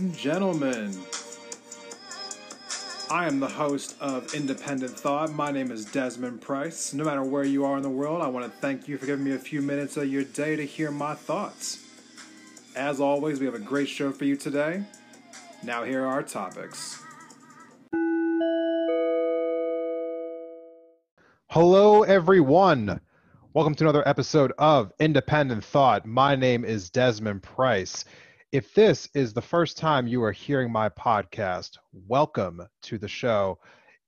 And gentlemen. I am the host of Independent Thought. My name is Desmond Price. No matter where you are in the world, I want to thank you for giving me a few minutes of your day to hear my thoughts. As always, we have a great show for you today. Now, here are our topics. Hello, everyone. Welcome to another episode of Independent Thought. My name is Desmond Price. If this is the first time you are hearing my podcast, welcome to the show.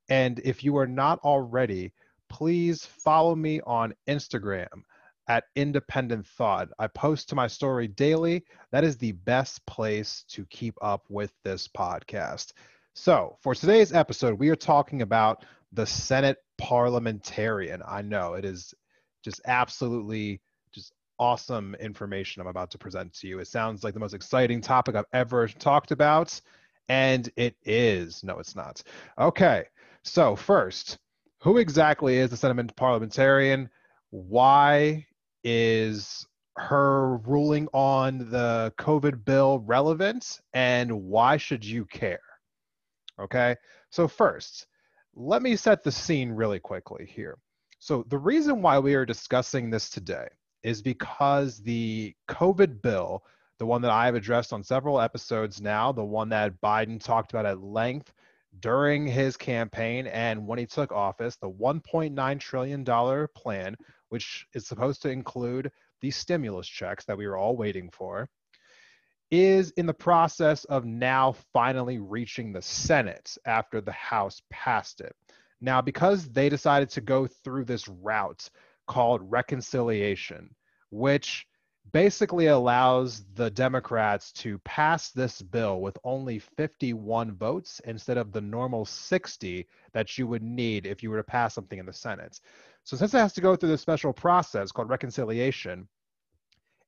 And if you are not already, please follow me on Instagram at Independent Thought. I post to my story daily. That is the best place to keep up with this podcast. So, for today's episode, we are talking about the Senate parliamentarian. I know it is just absolutely awesome information I'm about to present to you. It sounds like the most exciting topic I've ever talked about, and it is. No, it's not. Okay, so first, who exactly is the Senate parliamentarian? Why is her ruling on the COVID bill relevant, and why should you care? Okay, so first, let me set the scene really quickly here. So, the reason why we are discussing this today is because the COVID bill, the one that I have addressed on several episodes now, the one that Biden talked about at length during his campaign and when he took office, the $1.9 trillion plan, which is supposed to include the stimulus checks that we were all waiting for, is in the process of now finally reaching the Senate after the House passed it. Now, because they decided to go through this route called reconciliation, which basically allows the Democrats to pass this bill with only 51 votes instead of the normal 60 that you would need if you were to pass something in the Senate. So, since it has to go through this special process called reconciliation,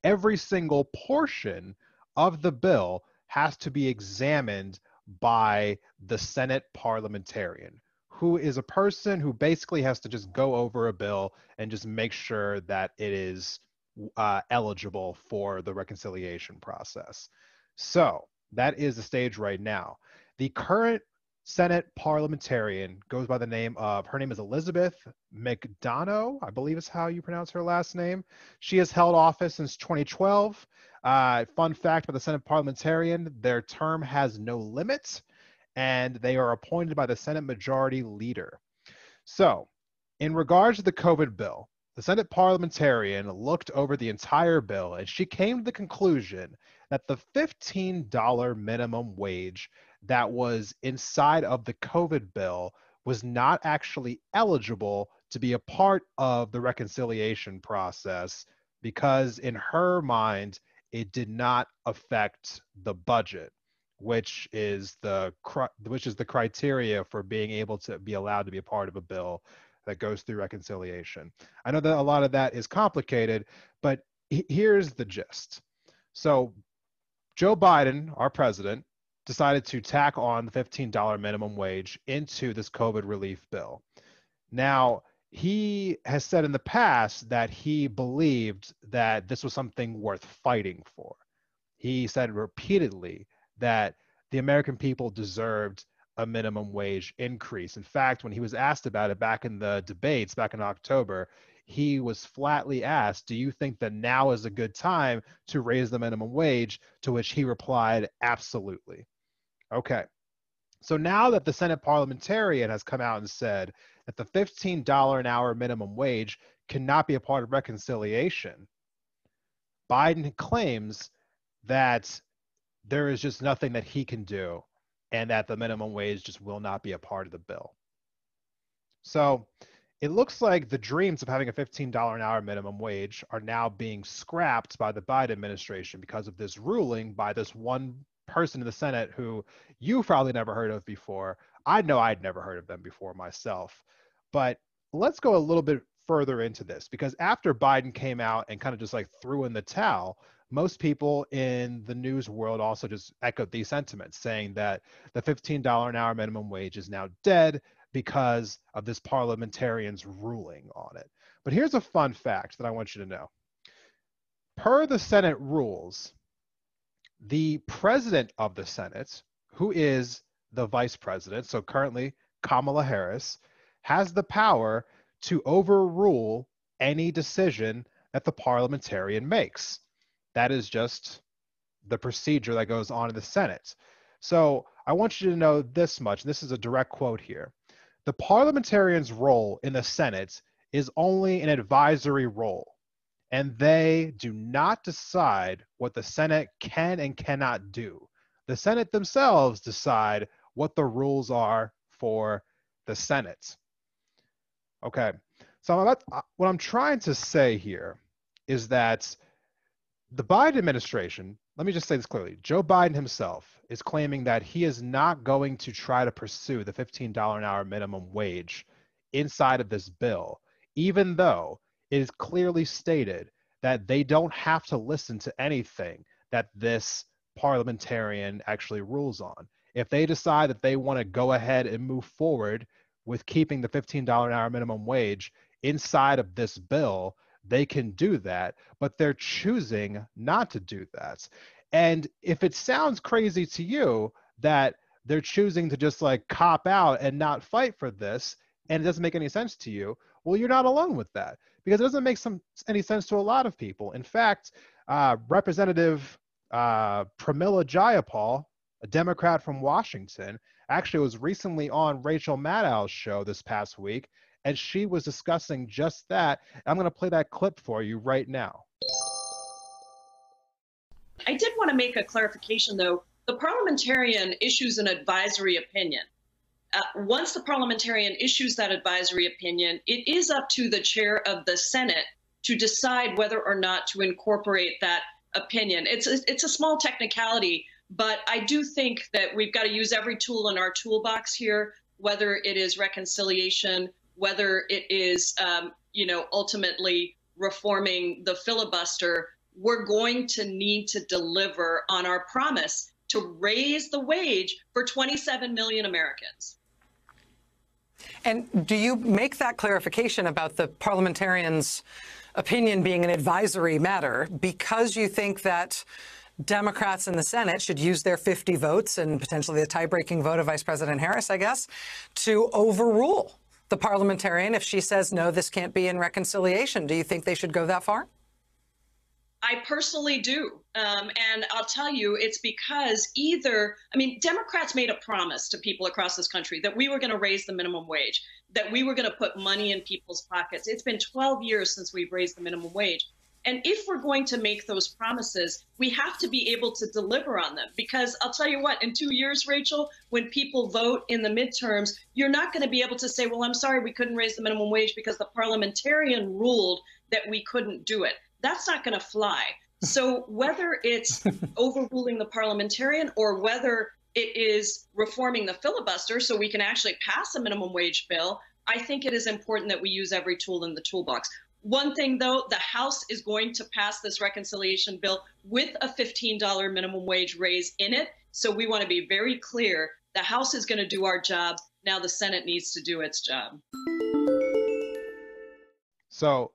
every single portion of the bill has to be examined by the Senate parliamentarian, who is a person who basically has to just go over a bill and just make sure that it is uh, eligible for the reconciliation process. So that is the stage right now. The current Senate parliamentarian goes by the name of, her name is Elizabeth MacDonough, I believe is how you pronounce her last name. She has held office since 2012. Uh, fun fact about the Senate parliamentarian, their term has no limit and they are appointed by the Senate Majority Leader. So, in regards to the COVID bill, the Senate parliamentarian looked over the entire bill and she came to the conclusion that the $15 minimum wage that was inside of the COVID bill was not actually eligible to be a part of the reconciliation process because, in her mind, it did not affect the budget which is the which is the criteria for being able to be allowed to be a part of a bill that goes through reconciliation. I know that a lot of that is complicated, but here's the gist. So Joe Biden, our president, decided to tack on the $15 minimum wage into this COVID relief bill. Now, he has said in the past that he believed that this was something worth fighting for. He said repeatedly that the American people deserved a minimum wage increase. In fact, when he was asked about it back in the debates back in October, he was flatly asked, Do you think that now is a good time to raise the minimum wage? To which he replied, Absolutely. Okay. So now that the Senate parliamentarian has come out and said that the $15 an hour minimum wage cannot be a part of reconciliation, Biden claims that there is just nothing that he can do and that the minimum wage just will not be a part of the bill. So it looks like the dreams of having a $15 an hour minimum wage are now being scrapped by the Biden administration because of this ruling by this one person in the Senate who you've probably never heard of before. I know I'd never heard of them before myself. But let's go a little bit further into this because after Biden came out and kind of just like threw in the towel, most people in the news world also just echoed these sentiments, saying that the $15 an hour minimum wage is now dead because of this parliamentarian's ruling on it. But here's a fun fact that I want you to know. Per the Senate rules, the president of the Senate, who is the vice president, so currently Kamala Harris, has the power to overrule any decision that the parliamentarian makes. That is just the procedure that goes on in the Senate. So I want you to know this much. This is a direct quote here. The parliamentarian's role in the Senate is only an advisory role, and they do not decide what the Senate can and cannot do. The Senate themselves decide what the rules are for the Senate. Okay, so I'm about, what I'm trying to say here is that the Biden administration, let me just say this clearly Joe Biden himself is claiming that he is not going to try to pursue the $15 an hour minimum wage inside of this bill, even though it is clearly stated that they don't have to listen to anything that this parliamentarian actually rules on. If they decide that they want to go ahead and move forward with keeping the $15 an hour minimum wage inside of this bill, they can do that, but they're choosing not to do that. And if it sounds crazy to you that they're choosing to just like cop out and not fight for this, and it doesn't make any sense to you, well, you're not alone with that because it doesn't make some any sense to a lot of people. In fact, uh, Representative uh, Pramila Jayapal, a Democrat from Washington, actually was recently on Rachel Maddow's show this past week, and she was discussing just that. I'm going to play that clip for you right now. I did want to make a clarification, though. The parliamentarian issues an advisory opinion. Uh, once the parliamentarian issues that advisory opinion, it is up to the chair of the Senate to decide whether or not to incorporate that opinion. It's a, it's a small technicality, but I do think that we've got to use every tool in our toolbox here, whether it is reconciliation, whether it is, um, you know, ultimately reforming the filibuster, we're going to need to deliver on our promise to raise the wage for 27 million Americans. And do you make that clarification about the parliamentarians' opinion being an advisory matter because you think that Democrats in the Senate should use their 50 votes and potentially the tie-breaking vote of Vice President Harris, I guess, to overrule the parliamentarian if she says, no, this can't be in reconciliation. Do you think they should go that far? I personally do. Um, and I'll tell you, it's because either, I mean, Democrats made a promise to people across this country that we were going to raise the minimum wage, that we were going to put money in people's pockets. It's been 12 years since we've raised the minimum wage. And if we're going to make those promises, we have to be able to deliver on them. Because I'll tell you what, in two years, Rachel, when people vote in the midterms, you're not going to be able to say, well, I'm sorry, we couldn't raise the minimum wage because the parliamentarian ruled that we couldn't do it. That's not going to fly. So whether it's overruling the parliamentarian or whether it is reforming the filibuster so we can actually pass a minimum wage bill, I think it is important that we use every tool in the toolbox. One thing, though, the House is going to pass this reconciliation bill with a $15 minimum wage raise in it. So we want to be very clear the House is going to do our job. Now the Senate needs to do its job. So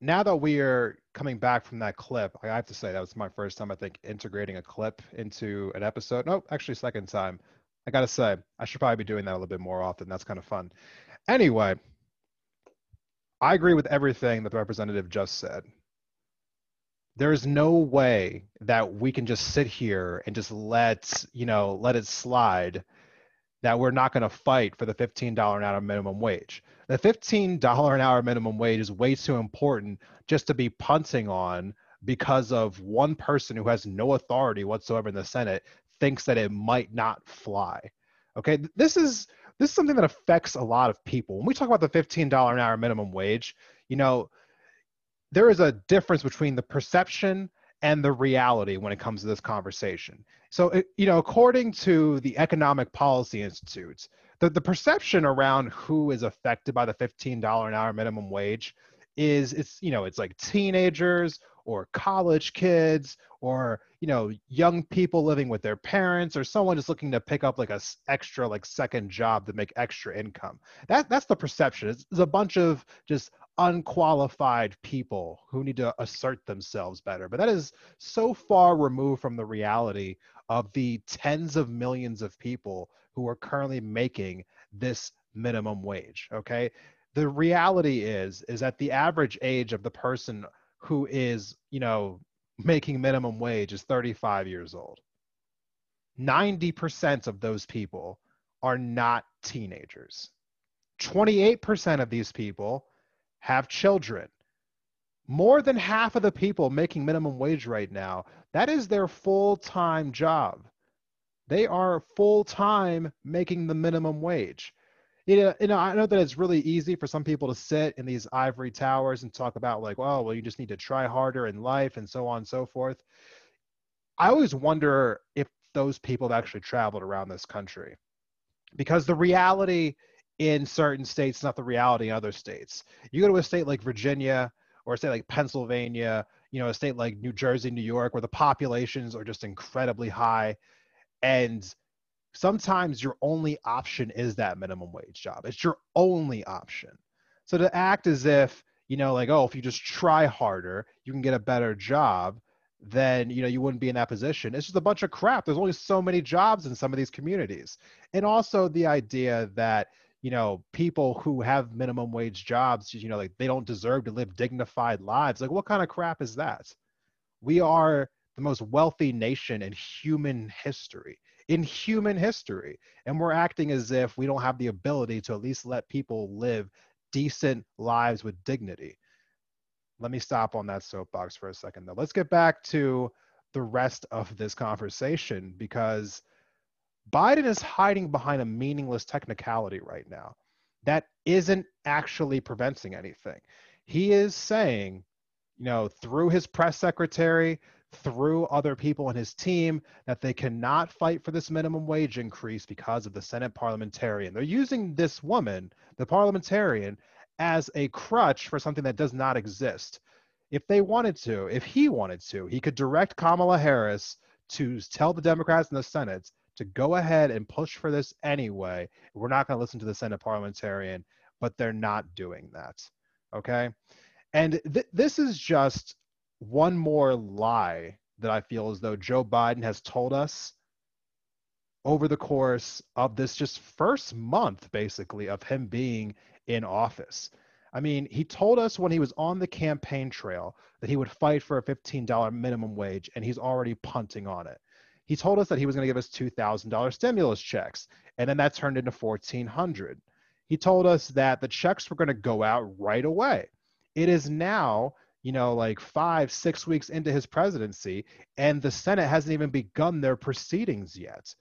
now that we are coming back from that clip, I have to say that was my first time, I think, integrating a clip into an episode. No, actually, second time. I got to say, I should probably be doing that a little bit more often. That's kind of fun. Anyway, I agree with everything that the representative just said. There is no way that we can just sit here and just let, you know, let it slide that we're not going to fight for the $15 an hour minimum wage. The $15 an hour minimum wage is way too important just to be punting on because of one person who has no authority whatsoever in the Senate thinks that it might not fly. Okay, this is this is something that affects a lot of people. When we talk about the $15 an hour minimum wage, you know, there is a difference between the perception and the reality when it comes to this conversation. So, it, you know, according to the Economic Policy Institute, the, the perception around who is affected by the $15 an hour minimum wage is it's you know it's like teenagers or college kids or you know young people living with their parents or someone just looking to pick up like a extra like second job to make extra income. That that's the perception. It's, it's a bunch of just unqualified people who need to assert themselves better. But that is so far removed from the reality of the tens of millions of people who are currently making this minimum wage okay? The reality is is that the average age of the person who is you know making minimum wage is 35 years old. 90% of those people are not teenagers. 28% of these people have children. More than half of the people making minimum wage right now that is their full-time job. They are full-time making the minimum wage you know, you know, I know that it's really easy for some people to sit in these ivory towers and talk about like, oh, well, you just need to try harder in life and so on and so forth. I always wonder if those people have actually traveled around this country because the reality in certain states, not the reality in other states. You go to a state like Virginia or a state like Pennsylvania, you know, a state like New Jersey, New York, where the populations are just incredibly high and sometimes your only option is that minimum wage job. It's your only option. So to act as if, you know, like, oh, if you just try harder, you can get a better job, then, you know, you wouldn't be in that position. It's just a bunch of crap. There's only so many jobs in some of these communities. And also the idea that, you know, people who have minimum wage jobs, you know, like they don't deserve to live dignified lives. Like, what kind of crap is that? We are the most wealthy nation in human history in human history. And we're acting as if we don't have the ability to at least let people live decent lives with dignity. Let me stop on that soapbox for a second, though. Let's get back to the rest of this conversation because Biden is hiding behind a meaningless technicality right now that isn't actually preventing anything. He is saying, you know, through his press secretary, through other people in his team that they cannot fight for this minimum wage increase because of the Senate parliamentarian. They're using this woman, the parliamentarian, as a crutch for something that does not exist. If they wanted to, if he wanted to, he could direct Kamala Harris to tell the Democrats in the Senate to go ahead and push for this anyway. We're not going to listen to the Senate parliamentarian, but they're not doing that. Okay. And th- this is just one more lie that I feel as though Joe Biden has told us over the course of this just first month, basically, of him being in office. I mean, he told us when he was on the campaign trail that he would fight for a $15 minimum wage, and he's already punting on it. He told us that he was going to give us $2,000 stimulus checks, and then that turned into 1,400. He told us that the checks were going to go out right away. It is now you know, like five, six weeks into his presidency, and the Senate hasn't even begun their proceedings yet.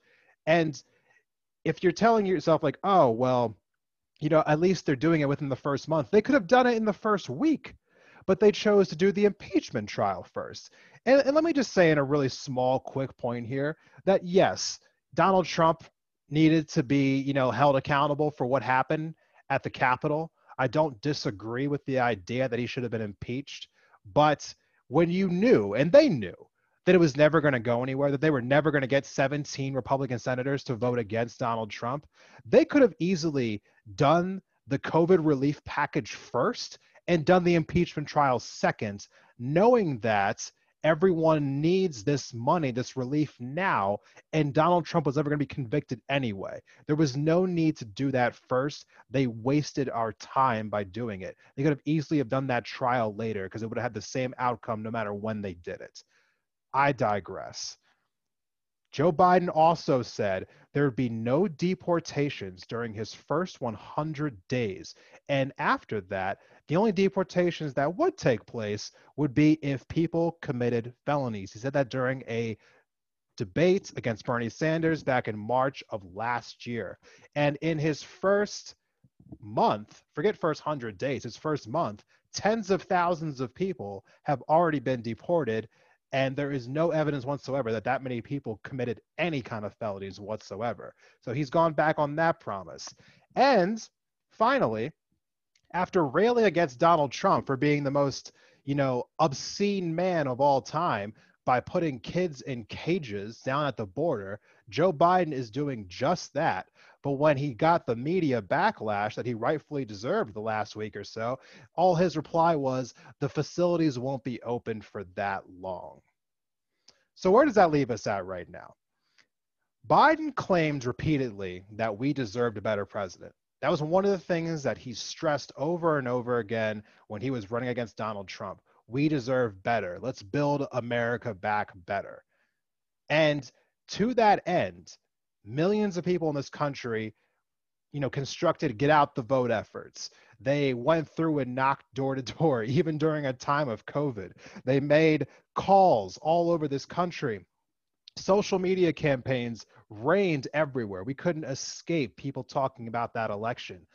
And if you're telling yourself, like, oh, well, you know, at least they're doing it within the first month, they could have done it in the first week, but they chose to do the impeachment trial first. And, and let me just say, in a really small, quick point here, that yes, Donald Trump needed to be, you know, held accountable for what happened at the Capitol I don't disagree with the idea that he should have been impeached. But when you knew, and they knew, that it was never going to go anywhere, that they were never going to get 17 Republican senators to vote against Donald Trump, they could have easily done the COVID relief package first and done the impeachment trial second, knowing that Everyone needs this money, this relief now, and Donald Trump was never going to be convicted anyway. There was no need to do that first. They wasted our time by doing it. They could have easily have done that trial later because it would have had the same outcome no matter when they did it. I digress. Joe Biden also said there would be no deportations during his first 100 days. And after that, the only deportations that would take place would be if people committed felonies. He said that during a debate against Bernie Sanders back in March of last year. And in his first month, forget first 100 days, his first month, tens of thousands of people have already been deported. And there is no evidence whatsoever that that many people committed any kind of felonies whatsoever. So he's gone back on that promise. And finally, after railing against Donald Trump for being the most, you know, obscene man of all time by putting kids in cages down at the border. Joe Biden is doing just that. But when he got the media backlash that he rightfully deserved the last week or so, all his reply was the facilities won't be open for that long. So, where does that leave us at right now? Biden claimed repeatedly that we deserved a better president. That was one of the things that he stressed over and over again when he was running against Donald Trump. We deserve better. Let's build America back better. And to that end, millions of people in this country, you know, constructed get out the vote efforts. They went through and knocked door to door, even during a time of COVID. They made calls all over this country social media campaigns reigned everywhere. We couldn't escape people talking about that election.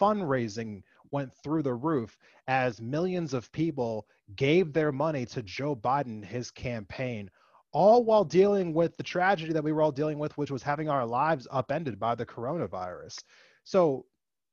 Fundraising went through the roof as millions of people gave their money to Joe Biden, his campaign, all while dealing with the tragedy that we were all dealing with, which was having our lives upended by the coronavirus. So,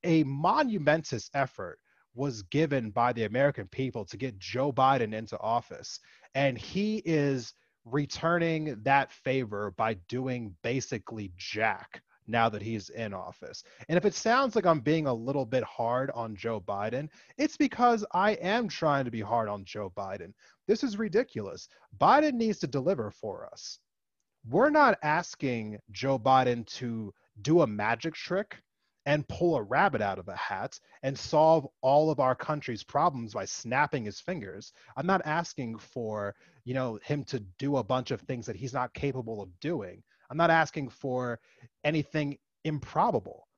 a monumentous effort was given by the American people to get Joe Biden into office. And he is returning that favor by doing basically jack now that he's in office. And if it sounds like I'm being a little bit hard on Joe Biden, it's because I am trying to be hard on Joe Biden. This is ridiculous. Biden needs to deliver for us. We're not asking Joe Biden to do a magic trick and pull a rabbit out of a hat and solve all of our country's problems by snapping his fingers. I'm not asking for, you know, him to do a bunch of things that he's not capable of doing. I'm not asking for anything improbable.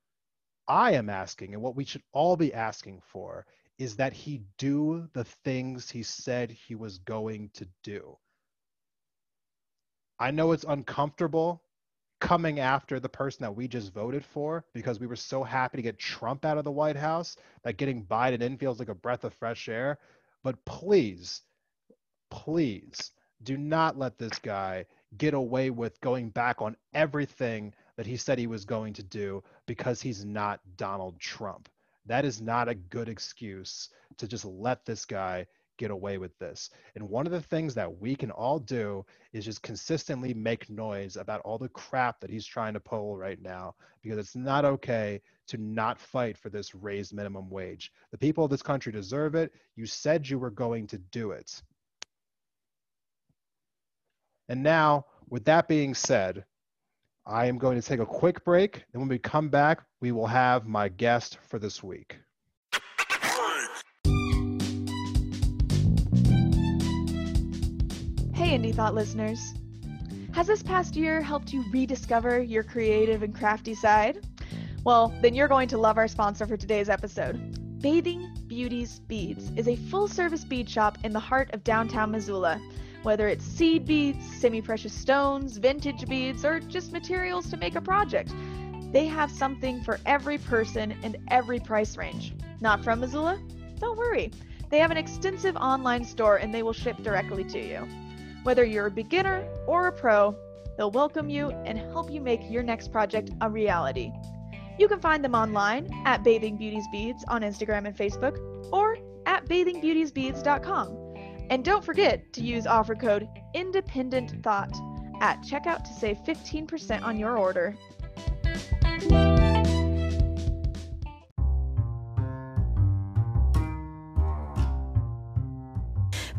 I am asking, and what we should all be asking for, is that he do the things he said he was going to do. I know it's uncomfortable coming after the person that we just voted for because we were so happy to get Trump out of the White House that getting Biden in feels like a breath of fresh air. But please, please do not let this guy get away with going back on everything that he said he was going to do because he's not Donald Trump. That is not a good excuse to just let this guy get away with this. And one of the things that we can all do is just consistently make noise about all the crap that he's trying to pull right now, because it's not okay to not fight for this raised minimum wage. The people of this country deserve it. You said you were going to do it. And now, with that being said, I am going to take a quick break. And when we come back, we will have my guest for this week. Indie Thought listeners. Has this past year helped you rediscover your creative and crafty side? Well, then you're going to love our sponsor for today's episode. Bathing Beauties Beads is a full service bead shop in the heart of downtown Missoula. Whether it's seed beads, semi precious stones, vintage beads, or just materials to make a project, they have something for every person and every price range. Not from Missoula? Don't worry. They have an extensive online store and they will ship directly to you. Whether you're a beginner or a pro, they'll welcome you and help you make your next project a reality. You can find them online at Bathing Beauties Beads on Instagram and Facebook or at bathingbeautiesbeads.com. And don't forget to use offer code Independent Thought at checkout to save 15% on your order.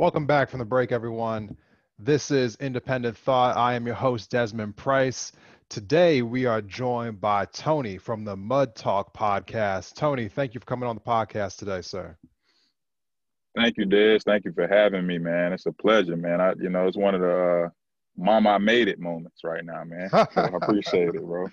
Welcome back from the break, everyone. This is Independent Thought. I am your host, Desmond Price. Today, we are joined by Tony from the Mud Talk podcast. Tony, thank you for coming on the podcast today, sir. Thank you, Des. Thank you for having me, man. It's a pleasure, man. I, you know, it's one of the uh, mom I made it moments right now, man. So I appreciate it, bro.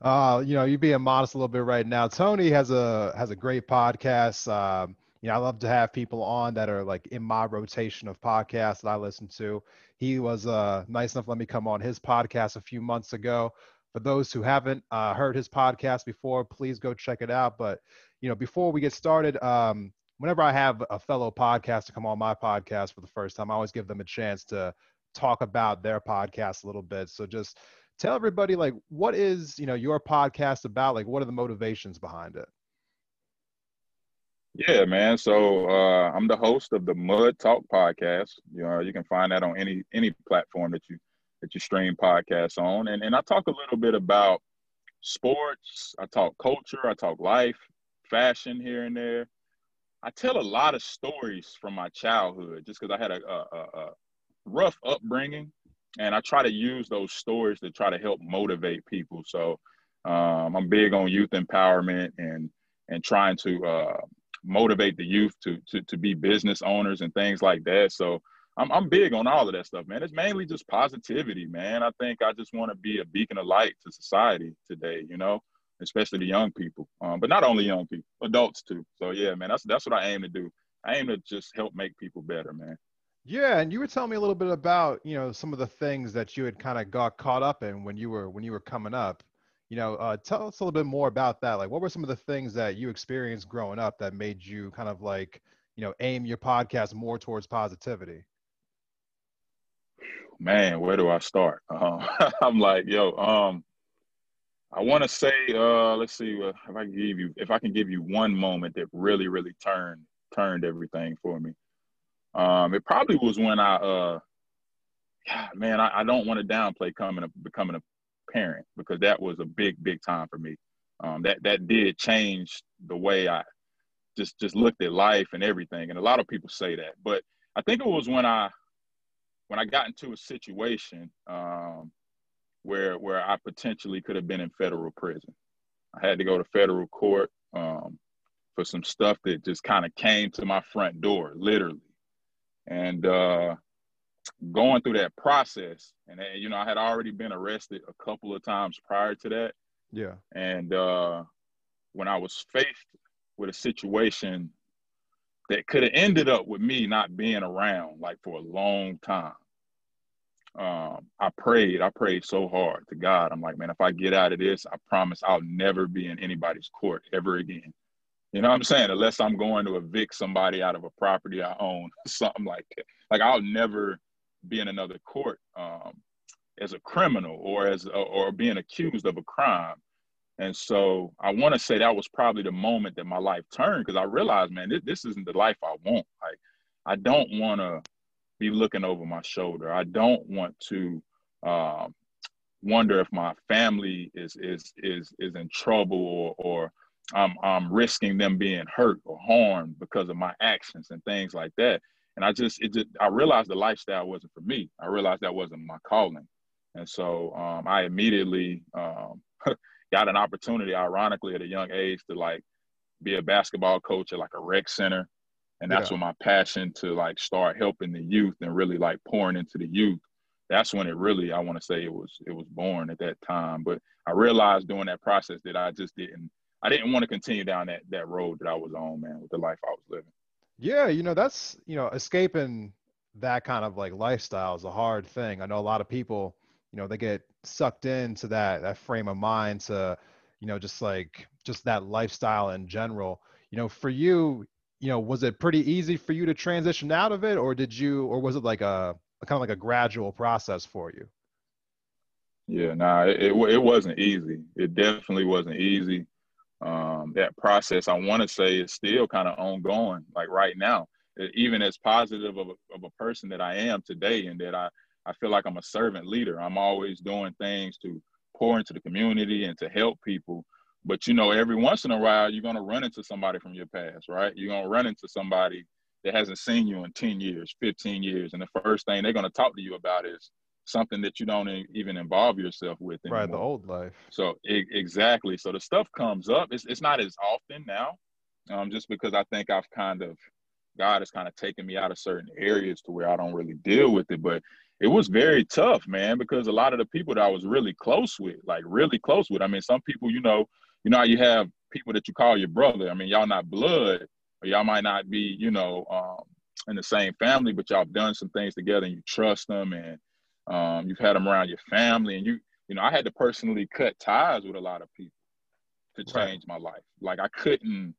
Uh, you know, you being modest a little bit right now. Tony has a has a great podcast. Um, you know, I love to have people on that are like in my rotation of podcasts that I listen to. He was uh, nice enough to let me come on his podcast a few months ago. For those who haven't uh, heard his podcast before, please go check it out. But you know, before we get started, um, whenever I have a fellow podcaster come on my podcast for the first time, I always give them a chance to talk about their podcast a little bit. So just tell everybody like what is you know your podcast about? Like what are the motivations behind it? Yeah, man. So uh, I'm the host of the Mud Talk podcast. You know, you can find that on any any platform that you that you stream podcasts on. And and I talk a little bit about sports. I talk culture. I talk life, fashion here and there. I tell a lot of stories from my childhood, just because I had a, a, a rough upbringing, and I try to use those stories to try to help motivate people. So um, I'm big on youth empowerment and and trying to uh, motivate the youth to, to to be business owners and things like that. So I'm I'm big on all of that stuff, man. It's mainly just positivity, man. I think I just want to be a beacon of light to society today, you know, especially the young people. Um, but not only young people, adults too. So yeah, man, that's that's what I aim to do. I aim to just help make people better, man. Yeah, and you were telling me a little bit about you know some of the things that you had kind of got caught up in when you were when you were coming up you know, uh, tell us a little bit more about that. Like, what were some of the things that you experienced growing up that made you kind of like, you know, aim your podcast more towards positivity? Man, where do I start? Uh, I'm like, yo, um, I want to say, uh, let's see, if I can give you, if I can give you one moment that really, really turned turned everything for me. Um, it probably was when I, uh, man, I, I don't want to downplay coming becoming a parent because that was a big, big time for me. Um, that that did change the way I just just looked at life and everything. And a lot of people say that, but I think it was when I when I got into a situation um, where where I potentially could have been in federal prison. I had to go to federal court um, for some stuff that just kind of came to my front door, literally. And uh, going through that process, and you know, I had already been arrested a couple of times prior to that. Yeah. And uh, when I was faced with a situation that could have ended up with me not being around like for a long time, um, I prayed. I prayed so hard to God. I'm like, man, if I get out of this, I promise I'll never be in anybody's court ever again. You know what I'm saying? Unless I'm going to evict somebody out of a property I own, something like that. Like I'll never be in another court um, as a criminal or as a, or being accused of a crime. And so I want to say that was probably the moment that my life turned because I realized, man, this, this isn't the life I want. Like I don't want to be looking over my shoulder. I don't want to um, wonder if my family is is is is in trouble or or I'm I'm risking them being hurt or harmed because of my actions and things like that. And I just, it just, I realized the lifestyle wasn't for me. I realized that wasn't my calling. And so um, I immediately um, got an opportunity, ironically, at a young age to like be a basketball coach at like a rec center. And that's yeah. when my passion to like start helping the youth and really like pouring into the youth. That's when it really, I want to say it was, it was born at that time. But I realized during that process that I just didn't, I didn't want to continue down that, that road that I was on, man, with the life I was living. Yeah, you know, that's, you know, escaping that kind of like lifestyle is a hard thing. I know a lot of people, you know, they get sucked into that that frame of mind to, you know, just like just that lifestyle in general. You know, for you, you know, was it pretty easy for you to transition out of it or did you or was it like a, a kind of like a gradual process for you? Yeah, nah, it, it, it wasn't easy. It definitely wasn't easy um, that process, I want to say, is still kind of ongoing. Like right now, even as positive of a, of a person that I am today, and that I I feel like I'm a servant leader. I'm always doing things to pour into the community and to help people. But you know, every once in a while, you're gonna run into somebody from your past, right? You're gonna run into somebody that hasn't seen you in 10 years, 15 years. And the first thing they're going to talk to you about is something that you don't even involve yourself with anymore. Right, the old life. So it, exactly. So the stuff comes up. It's, it's not as often now, um, just because I think I've kind of, God has kind of taken me out of certain areas to where I don't really deal with it. But it was very tough, man, because a lot of the people that I was really close with, like really close with, I mean, some people, you know, you know, you have people that you call your brother. I mean, y'all not blood, or y'all might not be, you know, um, in the same family, but y'all have done some things together and you trust them and um, you've had them around your family and you, you know, I had to personally cut ties with a lot of people to change right. my life. Like I couldn't,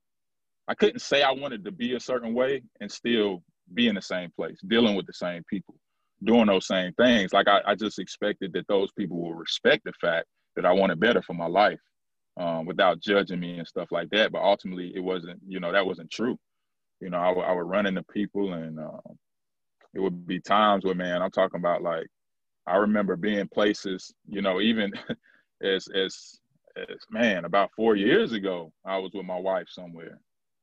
I couldn't say I wanted to be a certain way and still be in the same place, dealing with the same people, doing those same things. Like I, I just expected that those people will respect the fact that I wanted better for my life um, without judging me and stuff like that. But ultimately, it wasn't, you know, that wasn't true. You know, I, I would run into people and um, it would be times where, man, I'm talking about like, I remember being places, you know, even as, as, as, man, about four years ago, I was with my wife somewhere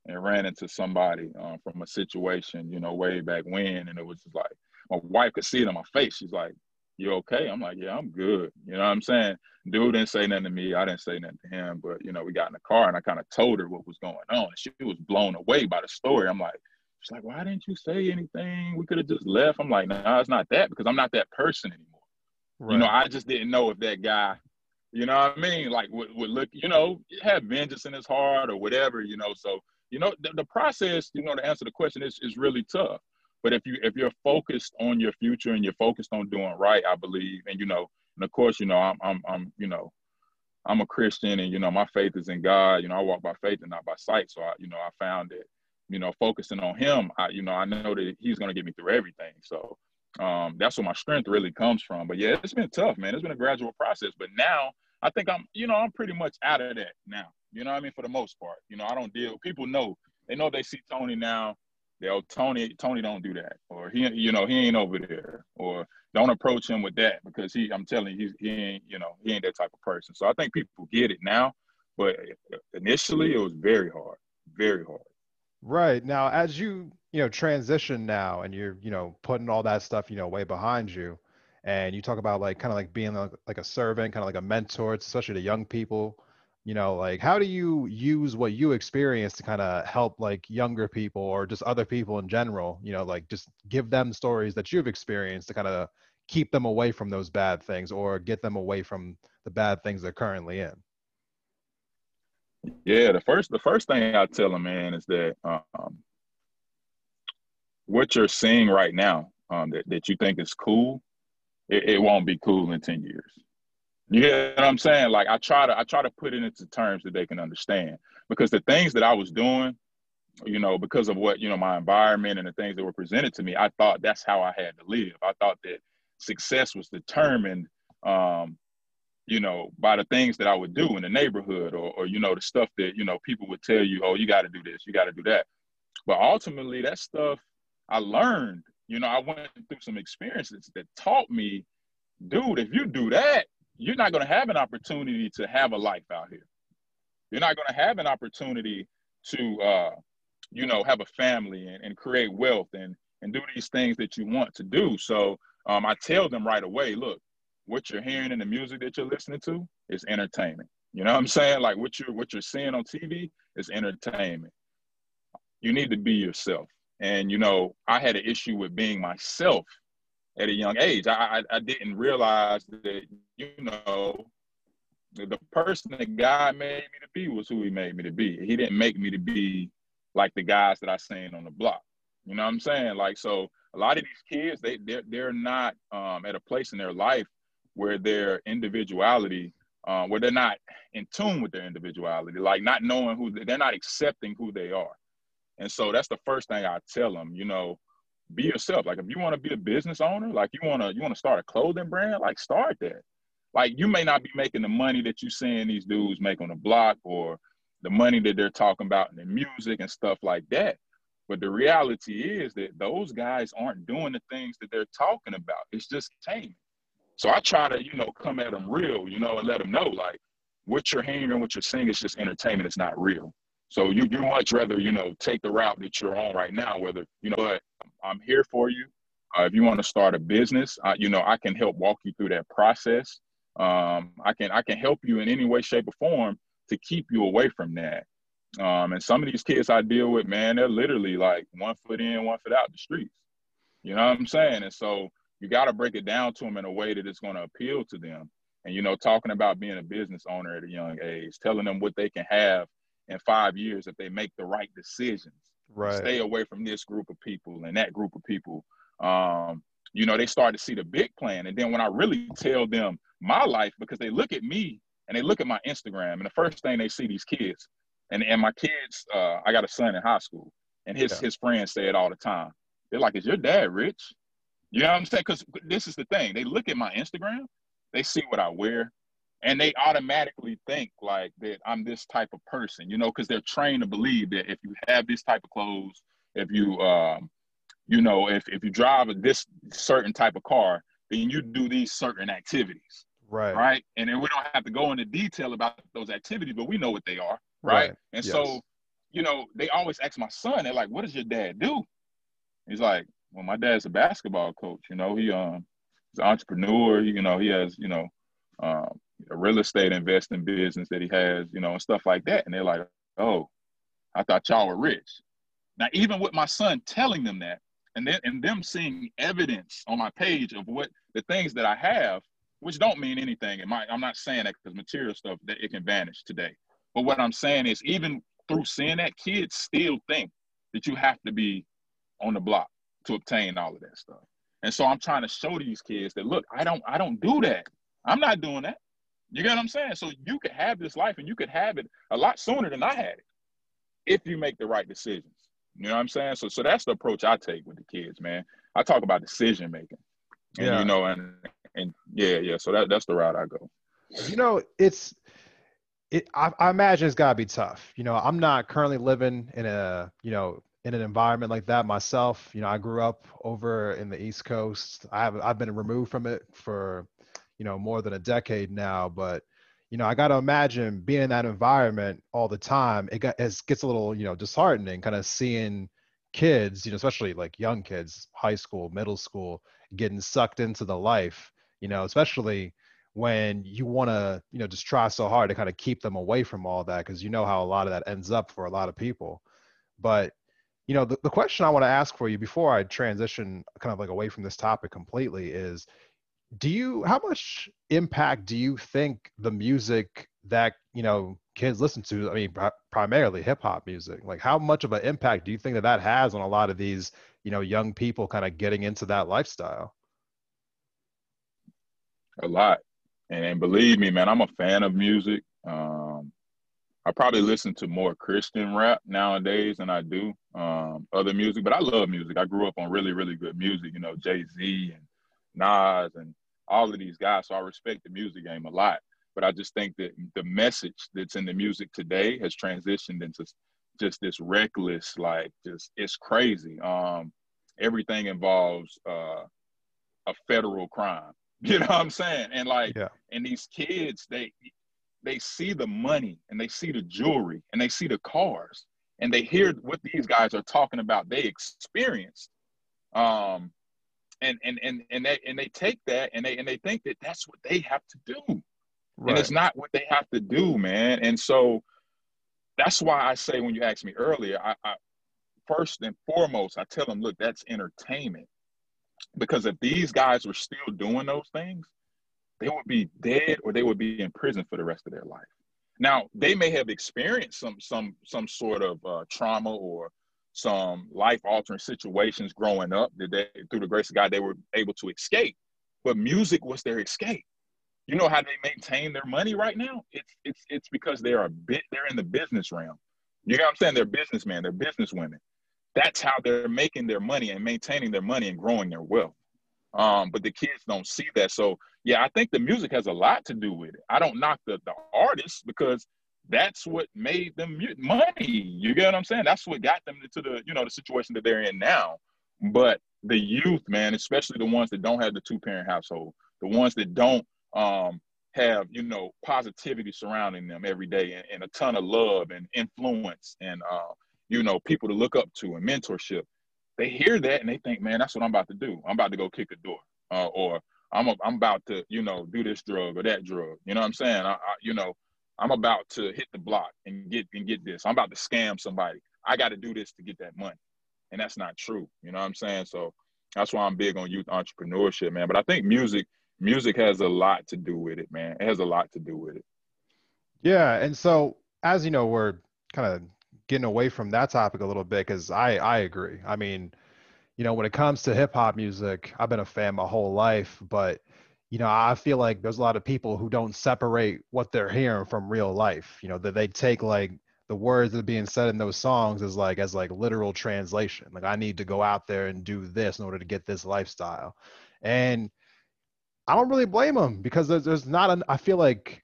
and ran into somebody um, from a situation, you know, way back when. And it was just like, my wife could see it on my face. She's like, you okay? I'm like, yeah, I'm good. You know what I'm saying? Dude didn't say nothing to me. I didn't say nothing to him. But, you know, we got in the car and I kind of told her what was going on. and She was blown away by the story. I'm like, she's like, why didn't you say anything? We could have just left. I'm like, no, nah, it's not that because I'm not that person anymore. Right. You know, I just didn't know if that guy, you know what I mean? Like would, would look, you know, have vengeance in his heart or whatever, you know. So, you know, the, the process, you know, to answer the question is, is really tough. But if you if you're focused on your future and you're focused on doing right, I believe, and you know, and of course, you know, I'm I'm I'm you know, I'm a Christian, and you know, my faith is in God. You know, I walk by faith and not by sight. So I, you know, I found that, you know, focusing on Him, I, you know, I know that He's going to get me through everything. So um, that's where my strength really comes from. But yeah, it's been tough, man. It's been a gradual process. But now I think I'm, you know, I'm pretty much out of that now. You know I mean? For the most part, you know, I don't deal. People know they know they see Tony now they'll Tony Tony don't do that or he you know he ain't over there or don't approach him with that because he I'm telling you he ain't you know he ain't that type of person. So I think people get it now, but initially it was very hard, very hard. Right. Now, as you you know transition now and you're you know putting all that stuff you know way behind you, and you talk about like kind of like being like, like a servant, kind of like a mentor, especially to young people you know like how do you use what you experience to kind of help like younger people or just other people in general you know like just give them stories that you've experienced to kind of keep them away from those bad things or get them away from the bad things they're currently in yeah the first the first thing i tell them man is that um, what you're seeing right now um, that, that you think is cool it, it won't be cool in 10 years you know what I'm saying? Like I try to I try to put it into terms that they can understand because the things that I was doing, you know, because of what you know my environment and the things that were presented to me, I thought that's how I had to live. I thought that success was determined, um, you know, by the things that I would do in the neighborhood or, or you know the stuff that you know people would tell you, oh, you got to do this, you got to do that. But ultimately, that stuff I learned. You know, I went through some experiences that taught me, dude, if you do that, you're not going to have an opportunity to have a life out here. You're not going to have an opportunity to, uh, you know, have a family and, and, create wealth and and do these things that you want to do. So um, I tell them right away, look, what you're hearing in the music that you're listening to is entertainment. You know what I'm saying? Like what you're what you're seeing on TV is entertainment. You need to be yourself. And you know, I had an issue with being myself at a young age. I, I, I didn't realize that, you know, the person that God made me to be was who he made me to be. He didn't make me to be like the guys that I seen on the block. You know what I'm saying? Like, so a lot of these kids, they they're, they're not um, at a place in their life where their individuality, uh, where they're not in tune with their individuality, like not knowing who they're not accepting who they are. And so that's the first thing I tell them, you know, be yourself. Like if you want to be a business owner, like you want to you want to start a clothing brand, like start that. Like you may not be making the money that you're seeing these dudes make on the block or the money that they're talking about in the music and stuff like that. But the reality is that those guys aren't doing the things that they're talking about. It's just tame. So I try to, you know, come at them real, you know, and let them know like what you're hearing, what you're seeing is just entertainment. It's not real. So you you much rather you know take the route that you're on right now. Whether you know, but I'm here for you. Uh, if you want to start a business, uh, you know I can help walk you through that process. Um, I can I can help you in any way, shape, or form to keep you away from that. Um, and some of these kids I deal with, man, they're literally like one foot in, one foot out the streets. You know what I'm saying? And so you got to break it down to them in a way that it's going to appeal to them. And you know, talking about being a business owner at a young age, telling them what they can have in five years if they make the right decisions. Right. Stay away from this group of people and that group of people. Um, you know, they start to see the big plan. And then when I really tell them my life, because they look at me and they look at my Instagram, and the first thing they see these kids, and and my kids, uh, I got a son in high school, and his yeah. his friends say it all the time. They're like, "Is your dad rich?" You know what I'm saying? Because this is the thing. They look at my Instagram, they see what I wear, and they automatically think like that I'm this type of person. You know, because they're trained to believe that if you have this type of clothes, if you um, you know, if if you drive this certain type of car, then you do these certain activities. Right. Right. And then we don't have to go into detail about those activities, but we know what they are. Right. right. And yes. so, you know, they always ask my son, they're like, what does your dad do? He's like, well, my dad's a basketball coach. You know, he um he's an entrepreneur. You know, he has, you know, um, a real estate investing business that he has, you know, and stuff like that. And they're like, oh, I thought y'all were rich. Now, even with my son telling them that, and then and them seeing evidence on my page of what the things that I have, which don't mean anything. It might, I'm not saying that because material stuff that it can vanish today. But what I'm saying is, even through seeing that, kids still think that you have to be on the block to obtain all of that stuff. And so I'm trying to show these kids that look, I don't, I don't do that. I'm not doing that. You get what I'm saying? So you could have this life and you could have it a lot sooner than I had it if you make the right decisions. You know what I'm saying? So so that's the approach I take with the kids, man. I talk about decision making. And yeah. you know, and and yeah, yeah. So that that's the route I go. You know, it's it I, I imagine it's gotta be tough. You know, I'm not currently living in a, you know, in an environment like that myself. You know, I grew up over in the East Coast. I have I've been removed from it for, you know, more than a decade now, but you know, I got to imagine being in that environment all the time. It, got, it gets a little, you know, disheartening, kind of seeing kids, you know, especially like young kids, high school, middle school, getting sucked into the life. You know, especially when you want to, you know, just try so hard to kind of keep them away from all that because you know how a lot of that ends up for a lot of people. But you know, the, the question I want to ask for you before I transition kind of like away from this topic completely is do you how much impact do you think the music that you know kids listen to i mean primarily hip hop music like how much of an impact do you think that that has on a lot of these you know young people kind of getting into that lifestyle? A lot. And believe me man i'm a fan of music. Um i probably listen to more christian rap nowadays than i do um other music but i love music i grew up on really really good music you know jay-z and Nas and all of these guys. So I respect the music game a lot. But I just think that the message that's in the music today has transitioned into just this reckless, like just it's crazy. Um, everything involves uh, a federal crime. You know what I'm saying? And like, yeah. and these kids, they they see the money and they see the jewelry and they see the cars and they hear what these guys are talking about. They experienced. Um, and and and and they and they take that and they and they think that that's what they have to do right. and it's not what they have to do man and so that's why i say when you asked me earlier I, I first and foremost i tell them look that's entertainment because if these guys were still doing those things they would be dead or they would be in prison for the rest of their life now they may have experienced some some some sort of uh, trauma or some life altering situations growing up that they, through the grace of God, they were able to escape. But music was their escape. You know how they maintain their money right now? It's it's it's because they're a bit they're in the business realm. You know what I'm saying? They're businessmen, they're businesswomen. That's how they're making their money and maintaining their money and growing their wealth. Um, but the kids don't see that. So yeah, I think the music has a lot to do with it. I don't knock the the artists because that's what made them money. You get what I'm saying? That's what got them to the you know the situation that they're in now. But the youth, man, especially the ones that don't have the two parent household, the ones that don't um, have you know positivity surrounding them every day and, and a ton of love and influence and uh, you know people to look up to and mentorship they hear that and they think man that's what i'm about to do. I'm about to go kick a door uh, or i'm a, i'm about to you know do this drug or that drug. You know what i'm saying? I, I, you know i'm about to hit the block and get and get this. I'm about to scam somebody. I got to do this to get that money. And that's not true. You know what i'm saying? So that's why i'm big on youth entrepreneurship man. But i think music music has a lot to do with it, man. It has a lot to do with it. Yeah, and so as you know, we're kind of getting away from that topic a little bit because I I agree. I mean, you know, when it comes to hip hop music, I've been a fan my whole life, but you know, I feel like there's a lot of people who don't separate what they're hearing from real life. You know, that they take like the words that are being said in those songs as like as like literal translation. Like I need to go out there and do this in order to get this lifestyle. And I don't really blame them because there's, there's not an, I feel like,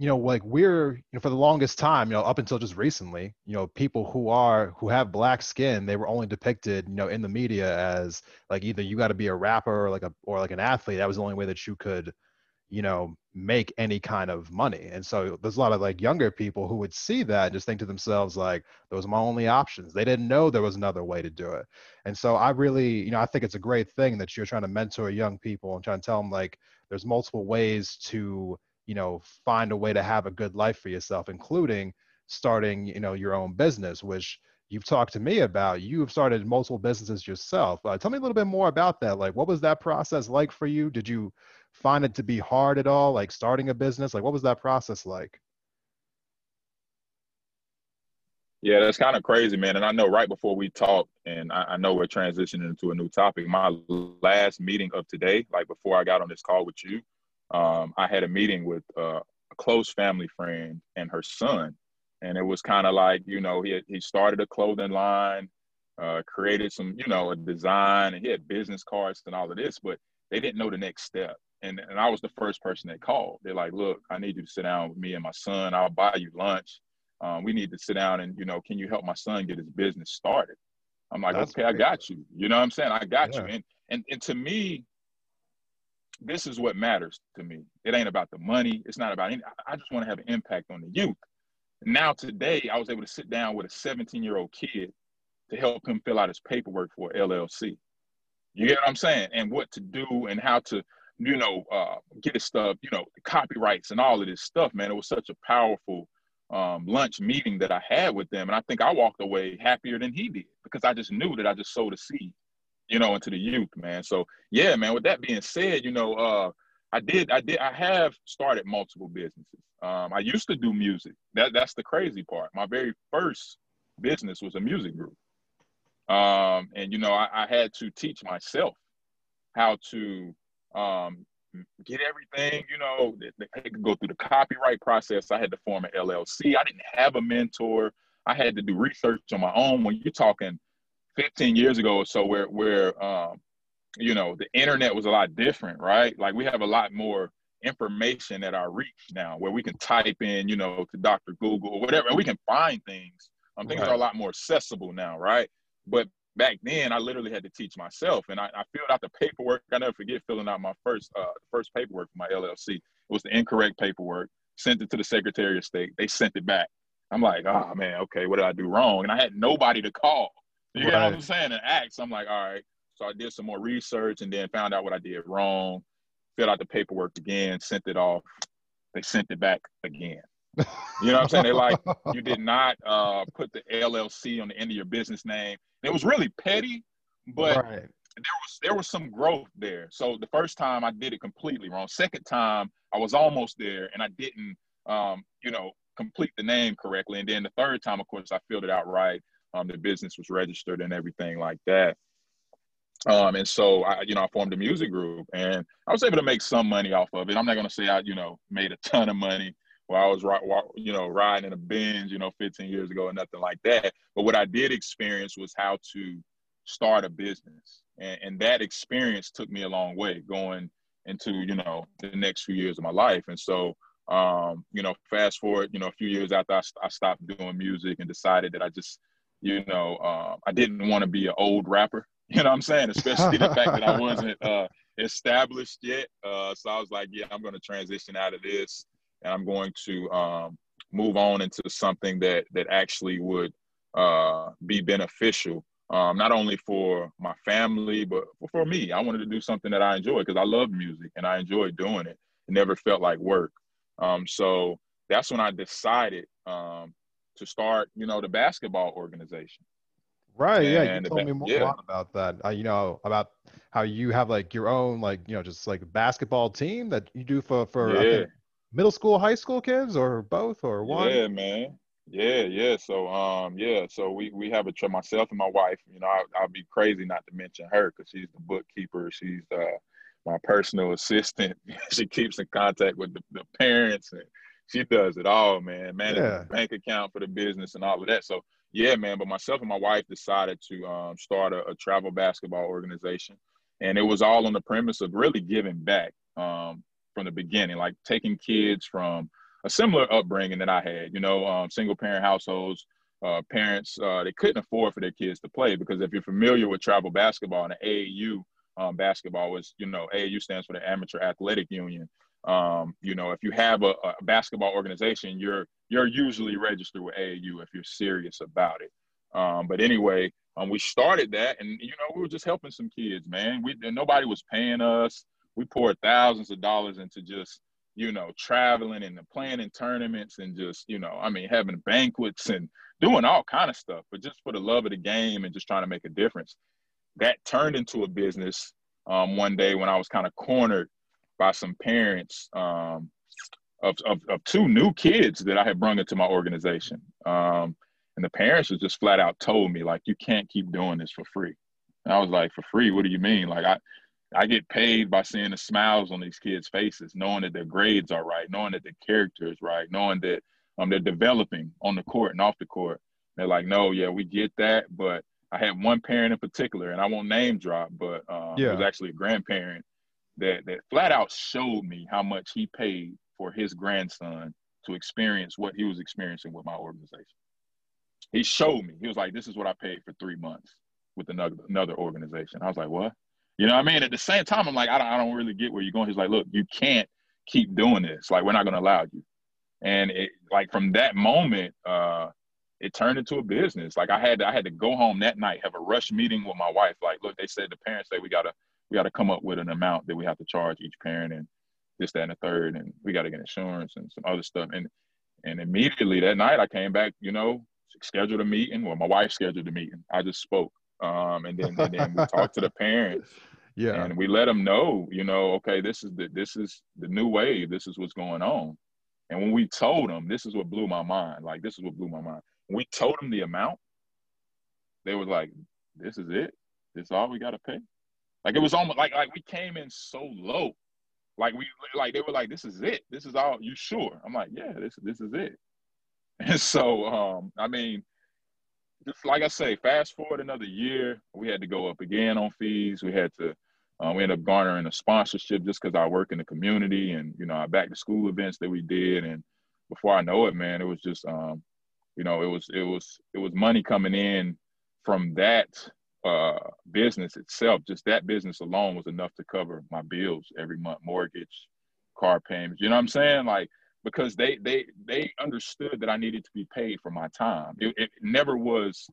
you know, like we're, you know, for the longest time, you know, up until just recently, you know, people who are, who have black skin, they were only depicted, you know, in the media as like either you got to be a rapper or like a, or like an athlete. That was the only way that you could, you know, make any kind of money. And so there's a lot of like younger people who would see that and just think to themselves, like, those are my only options. They didn't know there was another way to do it. And so I really, you know, I think it's a great thing that you're trying to mentor young people and trying to tell them like there's multiple ways to, you know, find a way to have a good life for yourself, including starting, you know, your own business, which you've talked to me about. You've started multiple businesses yourself. Uh, tell me a little bit more about that. Like, what was that process like for you? Did you find it to be hard at all, like starting a business? Like, what was that process like? Yeah, that's kind of crazy, man. And I know right before we talked, and I, I, know we're transitioning into a new topic. My last meeting of today, like before I got on this call with you, um, I had a meeting with uh, a close family friend and her son, and it was kind of like you know he had, he started a clothing line, uh, created some you know a design, and he had business cards and all of this, but they didn't know the next step and and I was the first person they called. They're like, "Look, I need you to sit down with me and my son. I'll buy you lunch. Um, we need to sit down and you know, can you help my son get his business started?" I'm like, That's "Okay, great. I got you." You know what I'm saying? I got yeah. you. And and and to me, this is what matters to me. It ain't about the money. It's not about any. I just want to have an impact on the youth. Now today, I was able to sit down with a 17 year old kid to help him fill out his paperwork for LLC. You get what I'm saying? And what to do and how to you know, uh, get his stuff, you know, copyrights and all of this stuff, man. It was such a powerful um, lunch meeting that I had with them. And I think I walked away happier than he did because I just knew that I just sowed a seed, you know, into the youth, man. So yeah, man, with that being said, you know, uh, I did, I did, I have started multiple businesses. Um, I used to do music. That, that's the crazy part. My very first business was a music group. Um, and, you know, I, I had to teach myself how to um, get everything, you know, they could go through the copyright process. I had to form an LLC. I didn't have a mentor. I had to do research on my own. When you're talking 15 years ago or so, where where um, you know the internet was a lot different, right? Like we have a lot more information at our reach now, where we can type in, you know, to Dr. Google or whatever, and we can find things. Um, things right. are a lot more accessible now, right? But back then I literally had to teach myself and I, I filled out the paperwork. I never forget filling out my first uh, first paperwork for my LLC. It was the incorrect paperwork, sent it to the Secretary of State. They sent it back. I'm like, oh man, okay, what did I do wrong? And I had nobody to call. You right. know what I'm saying? And acts, I'm like, all right. So I did some more research and then found out what I did wrong, filled out the paperwork again, sent it off. They sent it back again. You know what I'm saying? They like you did not uh, put the LLC on the end of your business name. It was really petty, but right. there was there was some growth there. So the first time I did it completely wrong. Second time I was almost there and I didn't, um, you know, complete the name correctly. And then the third time, of course, I filled it out right. Um, the business was registered and everything like that. Um, and so I, you know, I formed a music group and I was able to make some money off of it. I'm not going to say I, you know, made a ton of money, where I was, you know, riding in a Benz, you know, 15 years ago or nothing like that. But what I did experience was how to start a business. And, and that experience took me a long way going into, you know, the next few years of my life. And so, um, you know, fast forward, you know, a few years after I, I stopped doing music and decided that I just, you know, uh, I didn't want to be an old rapper. You know what I'm saying? Especially the fact that I wasn't uh, established yet. Uh, so I was like, yeah, I'm going to transition out of this, and I'm going to um, move on into something that that actually would uh, be beneficial, um, not only for my family but for me. I wanted to do something that I enjoy because I love music and I enjoy doing it. It never felt like work. Um, so that's when I decided um, to start, you know, the basketball organization. Right. And yeah. You told me more yeah. about that. Uh, you know, about how you have like your own, like, you know, just like basketball team that you do for, for yeah. middle school, high school kids or both or one? Yeah, man. Yeah. Yeah. So, um, yeah. So we, we have a, trip, myself and my wife, you know, I, I'll be crazy not to mention her because she's the bookkeeper. She's, uh, my personal assistant. she keeps in contact with the, the parents and she does it all, man. Manage yeah. bank account for the business and all of that. So yeah, man. But myself and my wife decided to um, start a, a, travel basketball organization, and it was all on the premise of really giving back um, from the beginning, like taking kids from a similar upbringing that I had. You know, um, single parent households. Uh, parents uh, they couldn't afford for their kids to play because if you're familiar with travel basketball and the AAU um, basketball was you know AAU stands for the Amateur Athletic Union. Um, you know, if you have a, a, basketball organization, you're you're usually registered with AAU if you're serious about it. Um, but anyway, um, we started that, and you know, we were just helping some kids, man. We nobody was paying us. We poured thousands of dollars into just you know traveling and planning tournaments and just you know, I mean, having banquets and doing all kind of stuff, but just for the love of the game and just trying to make a difference. That turned into a business um, one day when I was kind of cornered by some parents um, of, of, of, two new kids that I had brought into my organization. Um, and the parents was just flat out told me, like, you can't keep doing this for free. And I was like, for free? What do you mean? Like, I, I get paid by seeing the smiles on these kids' faces, knowing that their grades are right, knowing that their character is right, knowing that um, they're developing on the court and off the court. They're like, no, yeah, we get that, but I had one parent in particular, and I won't name drop, but um, yeah. it was actually a grandparent that that flat out showed me how much he paid for his grandson to experience what he was experiencing with my organization. He showed me. He was like, "This is what I paid for three months with another another organization." I was like, "What?" You know what I mean? At the same time, I'm like, I don't, I don't really get where you're going. He's like, "Look, you can't keep doing this. Like, we're not going to allow you." And it, like from that moment, uh, it turned into a business. Like I had to, I had to go home that night, have a rush meeting with my wife. Like, look, they said the parents say we gotta we gotta come up with an amount that we have to charge each parent and this, that, and the third, and we gotta get insurance and some other stuff. And and immediately that night I came back, you know, scheduled a meeting. Well, my wife scheduled a meeting. I just spoke. Um, and then and then we talked to the parents. Yeah. And we let them know, you know, okay, this is the this is the new wave. This is what's going on. And when we told them, this is what blew my mind. Like this is what blew my mind we told them the amount, they were like, "This is it. This is all we got to pay." Like it was almost like like we came in so low, like we like they were like, "This is it. This is all. You sure?" I'm like, "Yeah, this this is it." And so, um, I mean, just like I say, fast forward another year, we had to go up again on fees. We had to, um, we ended up garnering a sponsorship just because I work in the community and you know our back to school events that we did. And before I know it, man, it was just um, you know, it was it was it was money coming in from that uh, business itself. Just that business alone was enough to cover my bills every month, mortgage, car payments. You know what I'm saying? Like because they they they understood that I needed to be paid for my time. It, it never was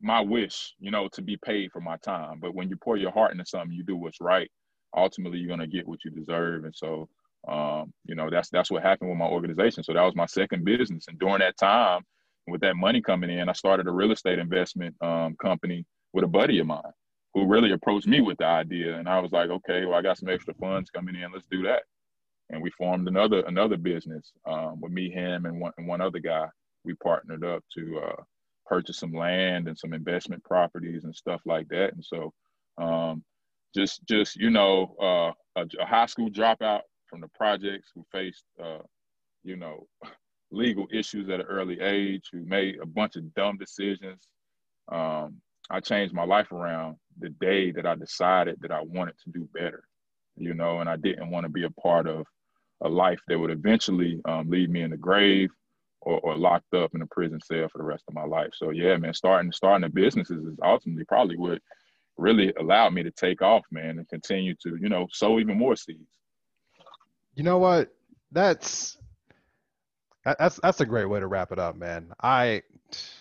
my wish, you know, to be paid for my time. But when you pour your heart into something, you do what's right. Ultimately, you're gonna get what you deserve. And so um, you know, that's that's what happened with my organization. So that was my second business. And during that time, with that money coming in, I started a real estate investment um, company with a buddy of mine who really approached me with the idea. And I was like, okay, well, I got some extra funds coming in. Let's do that. And we formed another another business um, with me, him, and one, and one other guy. We partnered up to uh, purchase some land and some investment properties and stuff like that. And so, um, just just you know, uh, a, a high school dropout from the projects who faced, uh, you know, legal issues at an early age, who made a bunch of dumb decisions. Um, I changed my life around the day that I decided that I wanted to do better, you know, and I didn't want to be a part of a life that would eventually um, lead me in the grave or, or, locked up in a prison cell for the rest of my life. So yeah, man, starting starting a business is ultimately probably what really allowed me to take off, man, and continue to, you know, sow even more seeds. You know what? That's that's that's a great way to wrap it up, man. I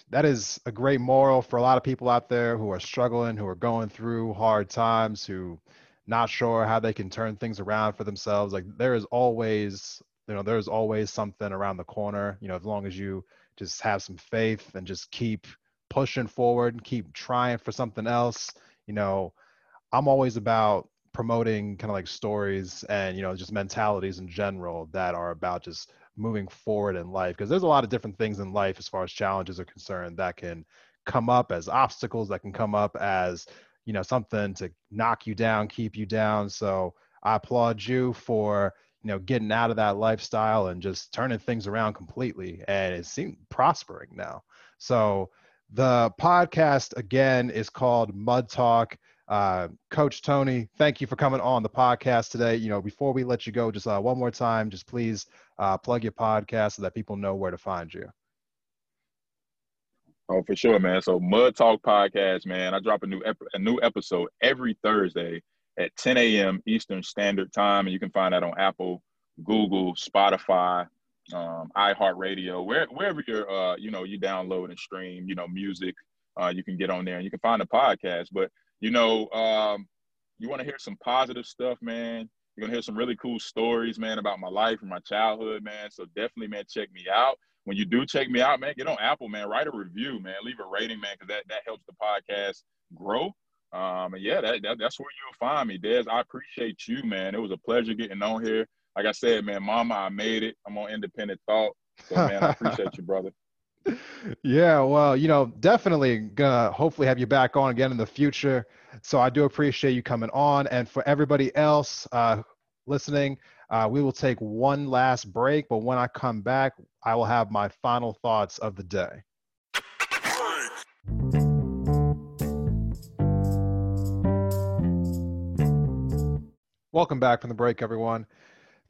that is a great moral for a lot of people out there who are struggling, who are going through hard times, who not sure how they can turn things around for themselves. Like there is always, you know, there's always something around the corner. You know, as long as you just have some faith and just keep pushing forward and keep trying for something else. You know, I'm always about promoting kind of like stories and you know just mentalities in general that are about just moving forward in life because there's a lot of different things in life as far as challenges are concerned that can come up as obstacles that can come up as you know something to knock you down keep you down. So i applaud you for you know getting out of that lifestyle and just turning things around completely and it seems prospering now. So the podcast again is called mud talk uh, Coach Tony, thank you for coming on the podcast today. You know, before we let you go, just uh, one more time, just please uh, plug your podcast so that people know where to find you. Oh, for sure, man. So Mud Talk podcast, man. I drop a new ep- a new episode every Thursday at 10 a.m. Eastern Standard Time, and you can find that on Apple, Google, Spotify, um, iHeartRadio, where, wherever you're, uh, you know, you download and stream, you know, music. Uh, you can get on there and you can find the podcast. But you know, um, you want to hear some positive stuff, man. You're gonna hear some really cool stories, man, about my life and my childhood, man. So definitely, man, check me out. When you do check me out, man, get on Apple, man. Write a review, man. Leave a rating, man, because that that helps the podcast grow. Um, and yeah, that, that that's where you'll find me, Des. I appreciate you, man. It was a pleasure getting on here. Like I said, man, Mama, I made it. I'm on independent thought. So, man, I appreciate you, brother yeah, well, you know, definitely gonna hopefully have you back on again in the future. So I do appreciate you coming on. And for everybody else uh, listening, uh, we will take one last break. But when I come back, I will have my final thoughts of the day. Welcome back from the break, everyone.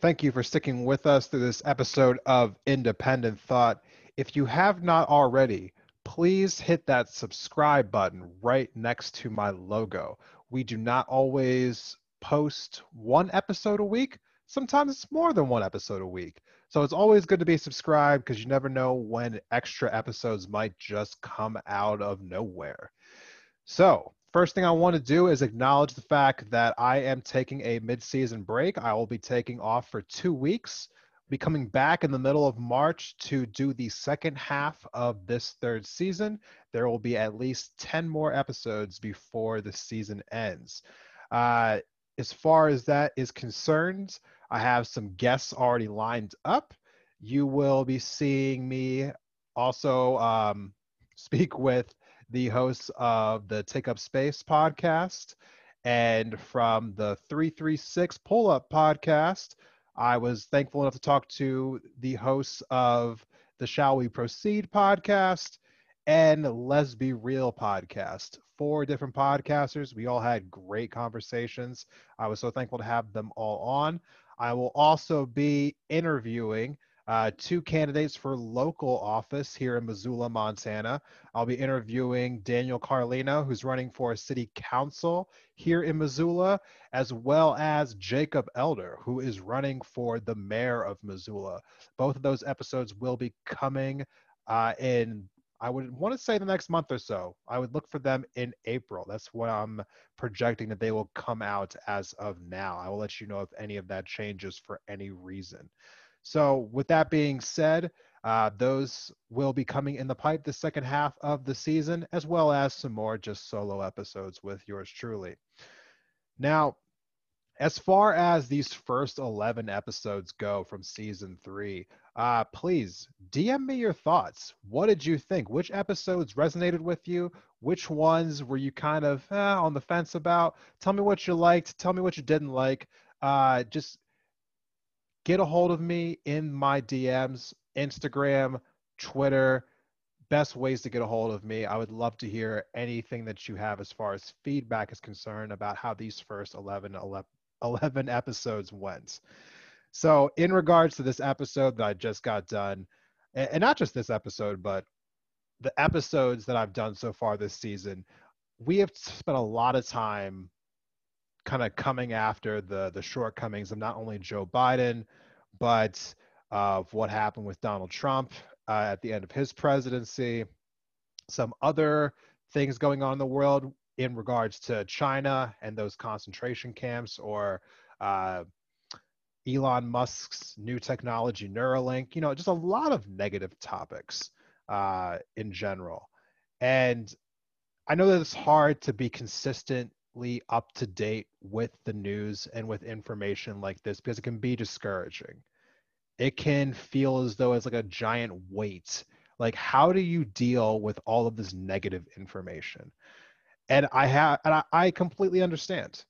Thank you for sticking with us through this episode of Independent Thought. If you have not already, please hit that subscribe button right next to my logo. We do not always post one episode a week. Sometimes it's more than one episode a week. So it's always good to be subscribed because you never know when extra episodes might just come out of nowhere. So, first thing I want to do is acknowledge the fact that I am taking a mid season break. I will be taking off for two weeks be coming back in the middle of March to do the second half of this third season. There will be at least 10 more episodes before the season ends. Uh, as far as that is concerned, I have some guests already lined up. You will be seeing me also um, speak with the hosts of the Take Up Space podcast and from the 336 Pull Up podcast. I was thankful enough to talk to the hosts of the Shall We Proceed podcast and Let's Be Real podcast. Four different podcasters. We all had great conversations. I was so thankful to have them all on. I will also be interviewing uh, two candidates for local office here in Missoula, Montana. I'll be interviewing Daniel Carlino, who's running for city council here in Missoula, as well as Jacob Elder, who is running for the mayor of Missoula. Both of those episodes will be coming uh, in I would want to say the next month or so. I would look for them in April. That's what I'm projecting that they will come out as of now. I will let you know if any of that changes for any reason. So, with that being said, uh, those will be coming in the pipe the second half of the season, as well as some more just solo episodes with yours truly. Now, as far as these first 11 episodes go from season three, uh, please DM me your thoughts. What did you think? Which episodes resonated with you? Which ones were you kind of eh, on the fence about? Tell me what you liked. Tell me what you didn't like. Uh, just get a hold of me in my DMs, Instagram, Twitter. Best ways to get a hold of me. I would love to hear anything that you have as far as feedback is concerned about how these first 11, 11 episodes went. So, in regards to this episode that I just got done, and not just this episode, but the episodes that I've done so far this season, we have spent a lot of time kind of coming after the the shortcomings of not only Joe Biden, but of what happened with Donald Trump uh, at the end of his presidency, some other things going on in the world in regards to China and those concentration camps, or uh, Elon Musk's new technology, Neuralink. You know, just a lot of negative topics uh, in general, and I know that it's hard to be consistently up to date with the news and with information like this because it can be discouraging. It can feel as though it's like a giant weight. Like, how do you deal with all of this negative information? And I have, and I, I completely understand.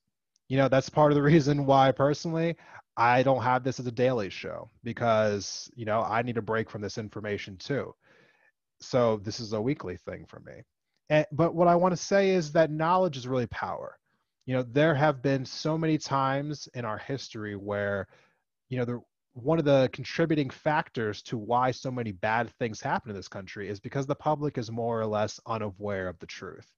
You know, that's part of the reason why personally I don't have this as a daily show because, you know, I need a break from this information too. So this is a weekly thing for me. And, but what I want to say is that knowledge is really power. You know, there have been so many times in our history where, you know, the, one of the contributing factors to why so many bad things happen in this country is because the public is more or less unaware of the truth.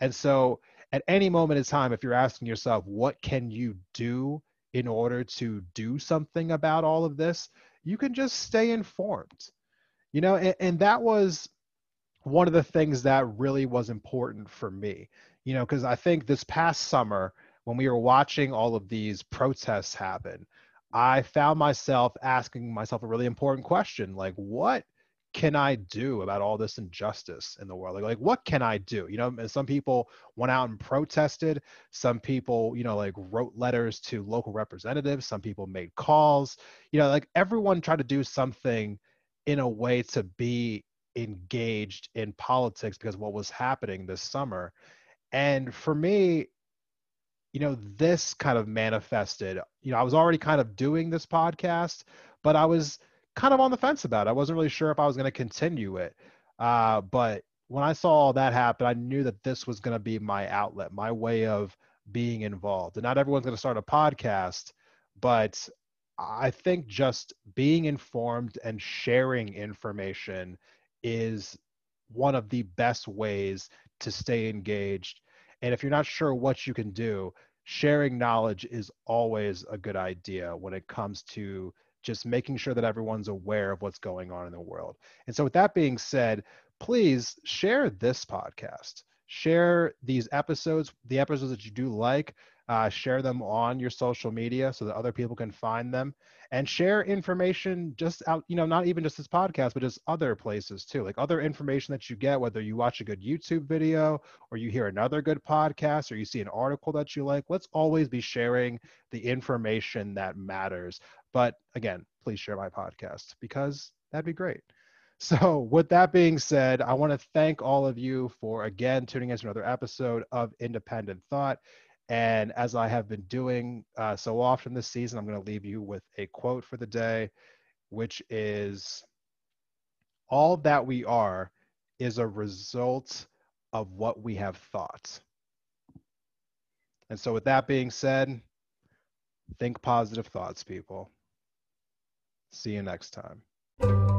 And so, at any moment in time, if you're asking yourself, what can you do in order to do something about all of this, you can just stay informed. You know, and, and that was one of the things that really was important for me, you know, because I think this past summer, when we were watching all of these protests happen, I found myself asking myself a really important question like, what can I do about all this injustice in the world? Like, like what can I do? You know, some people went out and protested. Some people, you know, like wrote letters to local representatives. Some people made calls. You know, like everyone tried to do something in a way to be engaged in politics because what was happening this summer. And for me, you know, this kind of manifested, you know, I was already kind of doing this podcast, but I was kind of on the fence about it. I wasn't really sure if I was going to continue it. Uh, but when I saw all that happen, I knew that this was going to be my outlet, my way of being involved. And not everyone's going to start a podcast, but I think just being informed and sharing information is one of the best ways to stay engaged. And if you're not sure what you can do, sharing knowledge is always a good idea when it comes to just making sure that everyone's aware of what's going on in the world. And so, with that being said, please share this podcast, share these episodes, the episodes that you do like, uh, share them on your social media so that other people can find them and share information just out you know not even just this podcast but just other places too like other information that you get whether you watch a good youtube video or you hear another good podcast or you see an article that you like let's always be sharing the information that matters but again please share my podcast because that'd be great so, with that being said, I want to thank all of you for again tuning in to another episode of Independent Thought. And as I have been doing uh, so often this season, I'm going to leave you with a quote for the day, which is All that we are is a result of what we have thought. And so, with that being said, think positive thoughts, people. See you next time.